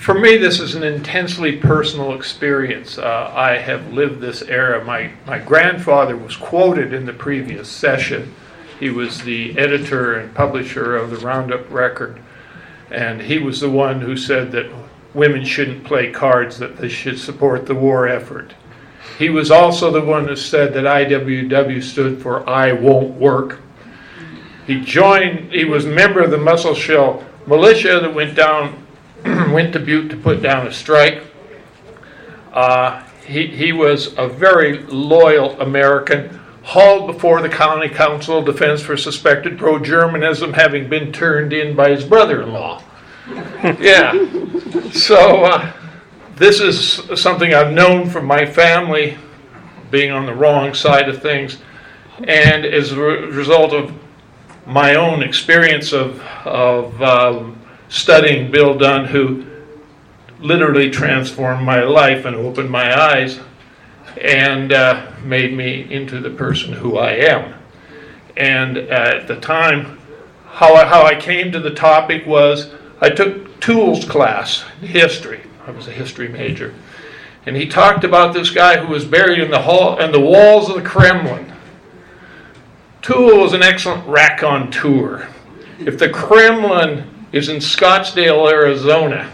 for me, this is an intensely personal experience. Uh, I have lived this era. My, my grandfather was quoted in the previous session. He was the editor and publisher of the Roundup Record, and he was the one who said that women shouldn't play cards, that they should support the war effort. He was also the one who said that IWW stood for I Won't Work. He joined, he was a member of the Musselshell militia that went down went to Butte to put down a strike. Uh, he, he was a very loyal American, hauled before the County Council of Defense for suspected pro Germanism, having been turned in by his brother in law. yeah. So, uh, this is something I've known from my family being on the wrong side of things, and as a result of my own experience of, of um, studying Bill Dunne, who literally transformed my life and opened my eyes and uh, made me into the person who I am. And uh, at the time, how I, how I came to the topic was I took Toole's class, history. I was a history major. And he talked about this guy who was buried in the, hall, in the walls of the Kremlin. Toole was an excellent raconteur. If the Kremlin is in Scottsdale, Arizona.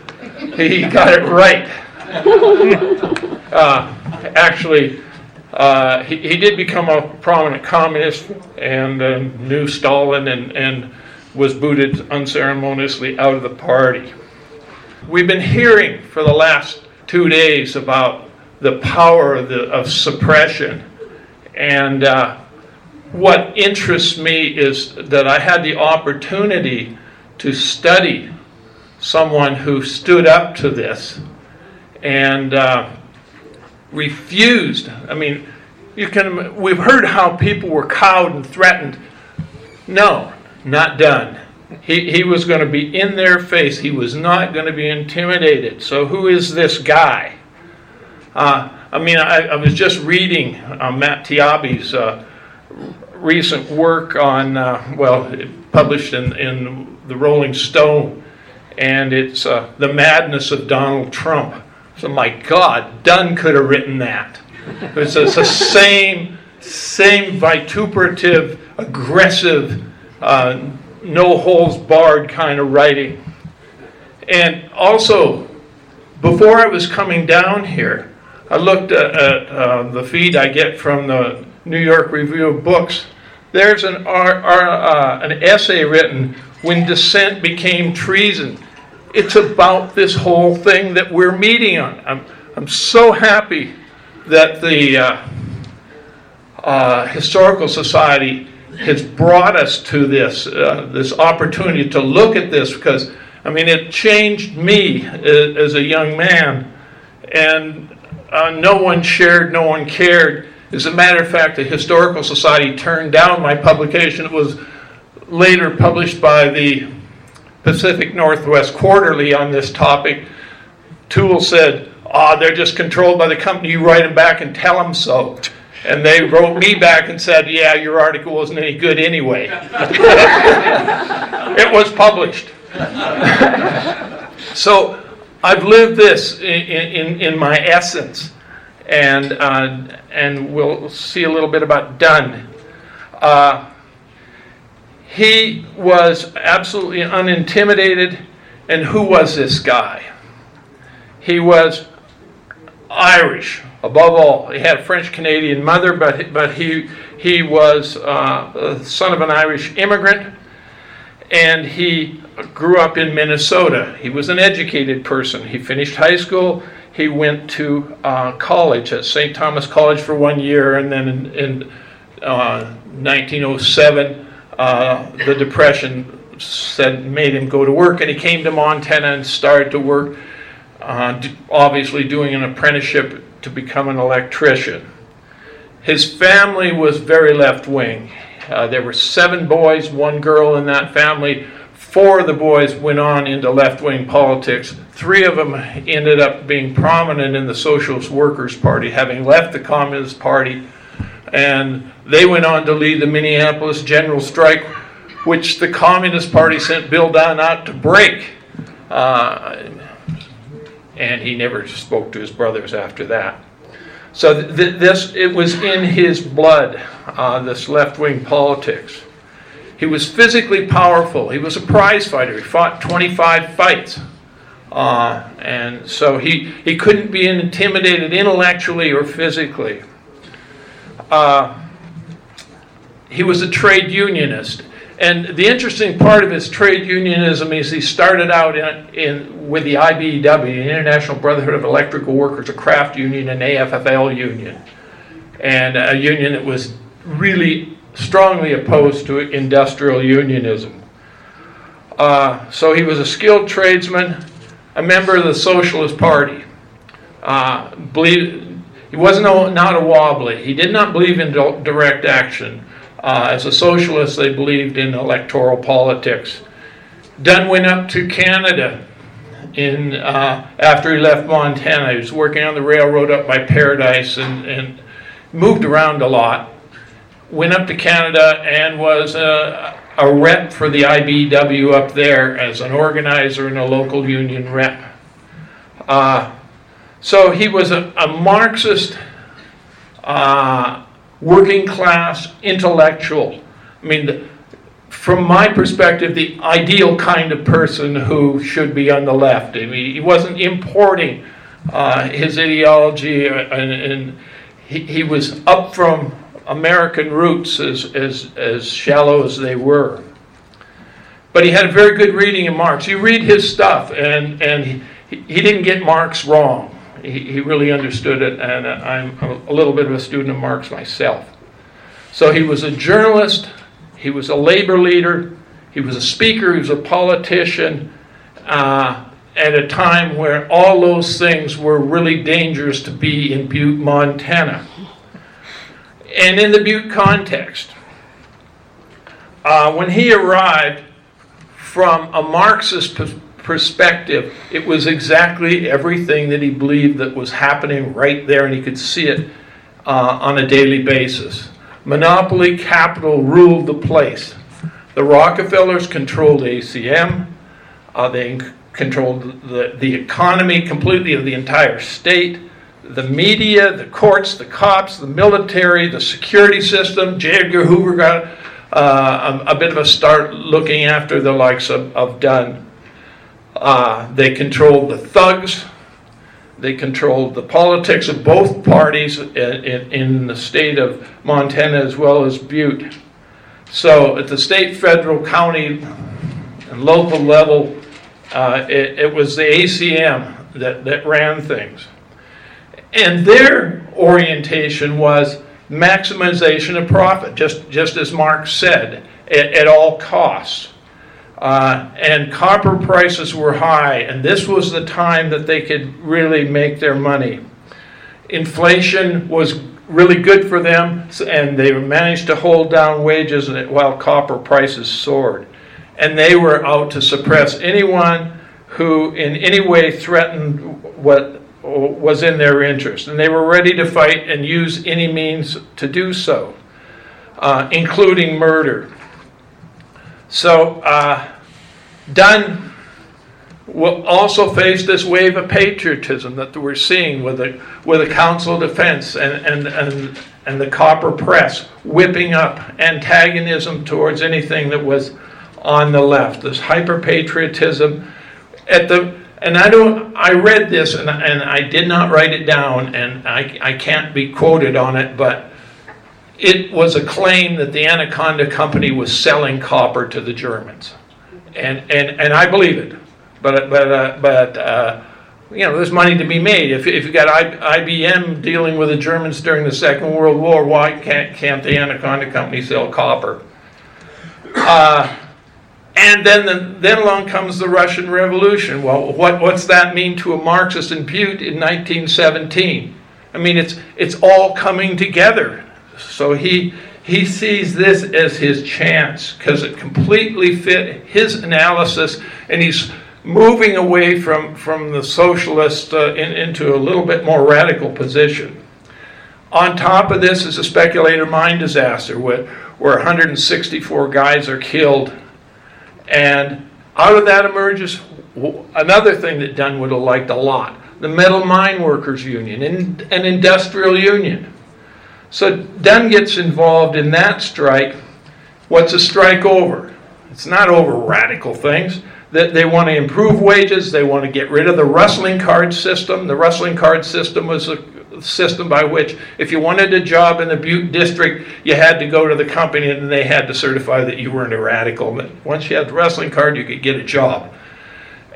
He got it right. Uh, actually, uh, he, he did become a prominent communist and uh, knew Stalin and, and was booted unceremoniously out of the party. We've been hearing for the last two days about the power of, the, of suppression. And uh, what interests me is that I had the opportunity to study someone who stood up to this and uh, refused. I mean, you can. We've heard how people were cowed and threatened. No, not done. He, he was going to be in their face. He was not going to be intimidated. So, who is this guy? Uh, I mean, I, I, was just reading uh, Matt Taibbi's uh, recent work on, uh, well, published in, in the Rolling Stone, and it's uh, The Madness of Donald Trump. So, my God, Dunne could have written that. It's, it's the same, same vituperative, aggressive, uh, no holes barred kind of writing. And also, before I was coming down here, I looked at, at uh, the feed I get from the New York Review of Books. There's an, uh, an essay written when dissent became treason. It's about this whole thing that we're meeting on. I'm, I'm so happy that the uh, uh, Historical Society has brought us to this, uh, this opportunity to look at this because, I mean, it changed me as a young man, and uh, no one shared, no one cared. As a matter of fact, the Historical Society turned down my publication. It was later published by the Pacific Northwest Quarterly on this topic, Toole said, Ah, they're just controlled by the company. You write them back and tell them so. And they wrote me back and said, Yeah, your article wasn't any good anyway. it was published. so I've lived this in, in, in my essence. And, uh, and we'll see a little bit about Dunne. Uh, he was absolutely unintimidated. And who was this guy? He was Irish, above all. He had a French Canadian mother, but, but he, he was uh, son of an Irish immigrant. And he grew up in Minnesota. He was an educated person. He finished high school. He went to uh, college at St. Thomas College for one year, and then in, in uh, 1907, uh, the depression said made him go to work, and he came to Montana and started to work, uh, obviously doing an apprenticeship to become an electrician. His family was very left wing. Uh, there were seven boys, one girl in that family. Four of the boys went on into left wing politics. Three of them ended up being prominent in the Socialist Workers' Party, having left the Communist Party and they went on to lead the Minneapolis general strike, which the Communist Party sent Bill Dunne out to break. Uh, and he never spoke to his brothers after that. So th- this it was in his blood, uh, this left-wing politics. He was physically powerful. He was a prize fighter. He fought 25 fights. Uh, and so he, he couldn't be intimidated intellectually or physically. Uh, he was a trade unionist. And the interesting part of his trade unionism is he started out in, in, with the IBEW, the International Brotherhood of Electrical Workers, a craft union, an AFL union, and a union that was really strongly opposed to industrial unionism. Uh, so he was a skilled tradesman, a member of the Socialist Party. Uh, believe, he was not not a wobbly. He did not believe in direct action. Uh, as a socialist, they believed in electoral politics. Dunne went up to Canada in uh, after he left Montana. He was working on the railroad up by Paradise and, and moved around a lot. Went up to Canada and was a, a rep for the IBW up there as an organizer and a local union rep. Uh, so he was a, a Marxist uh, working class intellectual. I mean, the, from my perspective, the ideal kind of person who should be on the left. I mean, he wasn't importing uh, his ideology, uh, and, and he, he, was up from American roots as, as, as shallow as they were. But he had a very good reading of Marx. You read his stuff, and, and he, he didn't get Marx wrong he, he really understood it, and I'm a little bit of a student of Marx myself. So he was a journalist, he was a labor leader, he was a speaker, he was a politician, uh, at a time where all those things were really dangerous to be in Butte, Montana. And in the Butte context, uh, when he arrived from a Marxist perspective, it was exactly everything that he believed that was happening right there, and he could see it uh, on a daily basis. Monopoly capital ruled the place. The Rockefellers controlled ACM. Uh, they controlled the, the economy completely of the entire state. The media, the courts, the cops, the military, the security system. J. Edgar Hoover got uh, a, a, bit of a start looking after the likes of, of Dunne. Uh, they controlled the thugs. They controlled the politics of both parties in, in, in, the state of Montana as well as Butte. So at the state, federal, county, and local level, uh, it, it was the ACM that, that ran things. And their orientation was maximization of profit, just, just as Marx said, at, at all costs. Uh, and copper prices were high, and this was the time that they could really make their money. Inflation was really good for them, and they managed to hold down wages while copper prices soared. And they were out to suppress anyone who, in any way, threatened what was in their interest. And they were ready to fight and use any means to do so, uh, including murder. So, uh, Dunne will also face this wave of patriotism that we're seeing with the, with the Council of Defense and, and, and, and the copper press whipping up antagonism towards anything that was on the left. This hyper patriotism at the and I don't I read this and, and I did not write it down and I, I can't be quoted on it, but it was a claim that the Anaconda Company was selling copper to the Germans. And, and, and I believe it. But, but, uh, but uh, you know, there's money to be made. If, if you got I, IBM dealing with the Germans during the Second World War, why can't, can't the Anaconda Company sell copper? Uh, and then, the, then along comes the Russian Revolution. Well, what, what's that mean to a Marxist in Butte in 1917? I mean, it's, it's all coming together. So he, he sees this as his chance because it completely fit his analysis, and he's moving away from, from the socialist uh, in, into a little bit more radical position. On top of this is a speculator mine disaster where, where 164 guys are killed. And out of that emerges another thing that Dunne would have liked a lot the Metal Mine Workers Union, and an industrial union. So Dunne gets involved in that strike. What's a strike over? It's not over radical things. That they want to improve wages. They want to get rid of the rustling card system. The rustling card system was a system by which, if you wanted a job in the Butte district, you had to go to the company and they had to certify that you weren't a radical. But once you had the rustling card, you could get a job.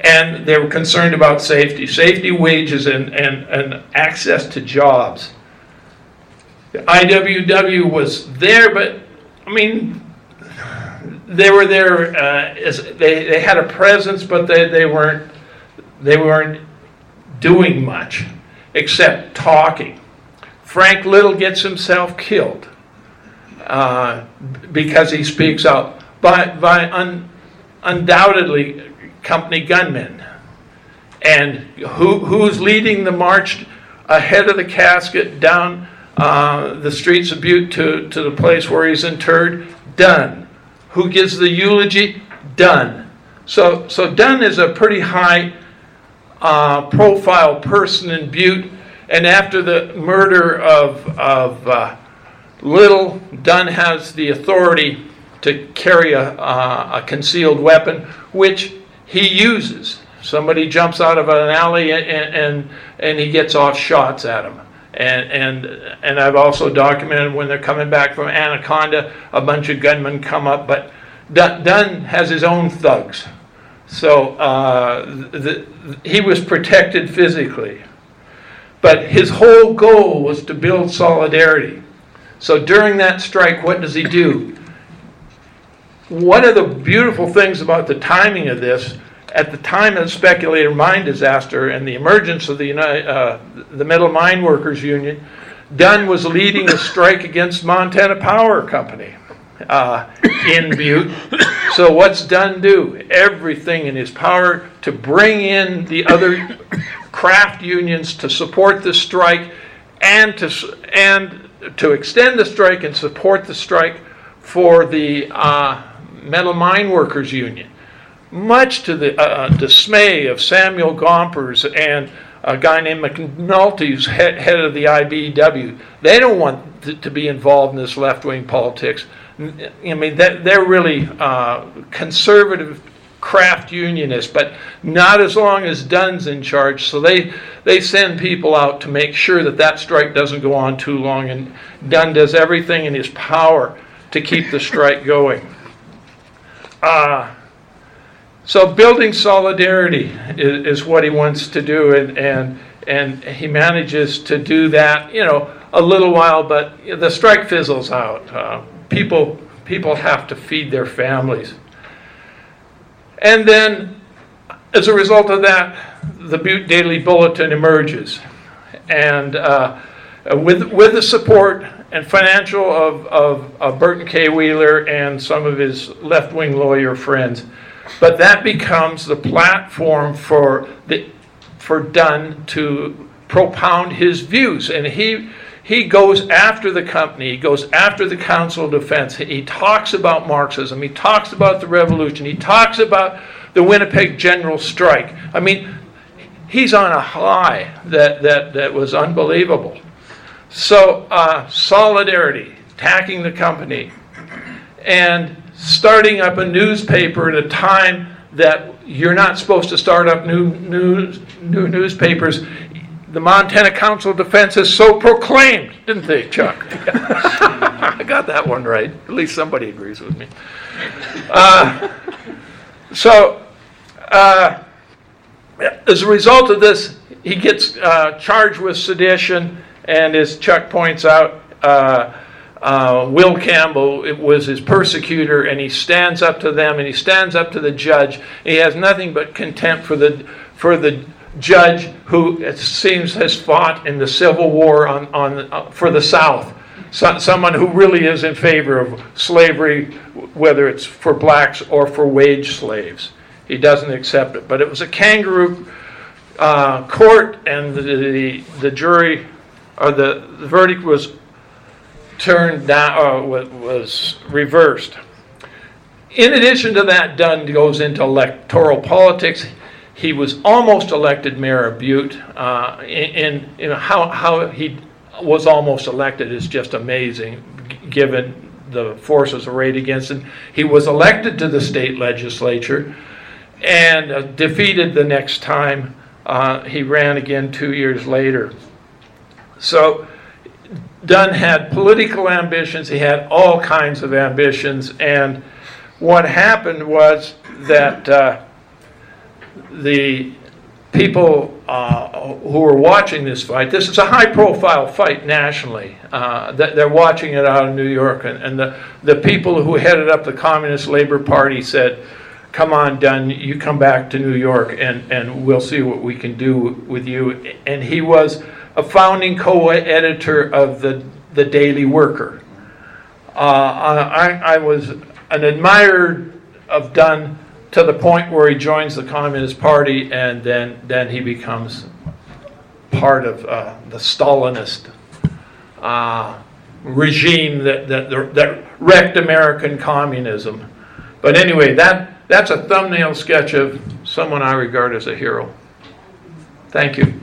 And they were concerned about safety, safety, wages, and, and, and access to jobs. The IWW was there, but I mean, they were there uh, as they, they had a presence, but they, they weren't they weren't doing much except talking. Frank Little gets himself killed uh, because he speaks out by by un, undoubtedly company gunmen. And who who's leading the march ahead of the casket down uh, the streets of Butte to, to the place where he's interred? Dunne. Who gives the eulogy? Dunne. So, so Dunne is a pretty high uh, profile person in Butte. And after the murder of, of uh, Little, Dunne has the authority to carry a, uh, a concealed weapon, which he uses. Somebody jumps out of an alley and, and, and he gets off shots at him. And, and, and I've also documented when they're coming back from Anaconda, a bunch of gunmen come up, but Dunne has his own thugs. So uh, the, he was protected physically. But his whole goal was to build solidarity. So during that strike, what does he do? One of the beautiful things about the timing of this at the time of the speculator mine disaster and the emergence of the, United, uh, the Metal Mine Workers Union, Dunne was leading a strike against Montana Power Company uh, in Butte. So what's Dunne do? Everything in his power to bring in the other craft unions to support the strike and to and to extend the strike and support the strike for the uh, Metal Mine Workers Union much to the uh, uh, dismay of Samuel Gompers and a guy named McNulty, who's head, head of the IBEW. They don't want to, to be involved in this left wing politics. I mean, they're really uh, conservative craft unionists, but not as long as Dunne's in charge. So they, they send people out to make sure that that strike doesn't go on too long, and Dunne does everything in his power to keep the strike going. Uh, so building solidarity is, is, what he wants to do, and, and and he manages to do that. You know, a little while, but the strike fizzles out. Uh, people people have to feed their families, and then as a result of that, the Butte Daily Bulletin emerges, and uh, with with the support and financial of, of, of Burton K. Wheeler and some of his left wing lawyer friends. But that becomes the platform for the for Dunne to propound his views, and he he goes after the company. He goes after the Council of Defense. He talks about Marxism. He talks about the revolution. He talks about the Winnipeg General Strike. I mean, he's on a high that that that was unbelievable. So uh, solidarity, attacking the company, and starting up a newspaper at a time that you're not supposed to start up new, news, new newspapers. The Montana Council of Defense has so proclaimed, didn't they, Chuck? I got that one right. At least somebody agrees with me. Uh, so, uh, as a result of this, he gets uh, charged with sedition, and as Chuck points out, uh, Will Campbell was his persecutor, and he stands up to them, and he stands up to the judge. He has nothing but contempt for the for the judge who it seems has fought in the Civil War on, on uh, for the South. So, someone who really is in favor of slavery, whether it's for blacks or for wage slaves. He doesn't accept it. But it was a kangaroo uh, court, and the, the, the jury, or the, the verdict was turned down, uh, was reversed. In addition to that, Dunne goes into electoral politics. he was almost elected mayor of Butte. Uh, and, know, how, how he was almost elected is just amazing, given the forces arrayed against him. He was elected to the state legislature and uh, defeated the next time. Uh, he ran again two years later. So Dunne had political ambitions, he had all kinds of ambitions, and what happened was that uh, the people uh, who were watching this fight, this is a high profile fight nationally. Uh, they're watching it out of New York, and, and the, the people who headed up the Communist Labor Party said, Come on, Dunne, you come back to New York and, and we'll see what we can do with you. And he was a founding co editor of the, the Daily Worker. Uh, I, I was an admirer of Dunne to the point where he joins the Communist Party and then, then he becomes part of uh, the Stalinist uh, regime that, that, that wrecked American communism. But anyway, that, that's a thumbnail sketch of someone I regard as a hero. Thank you.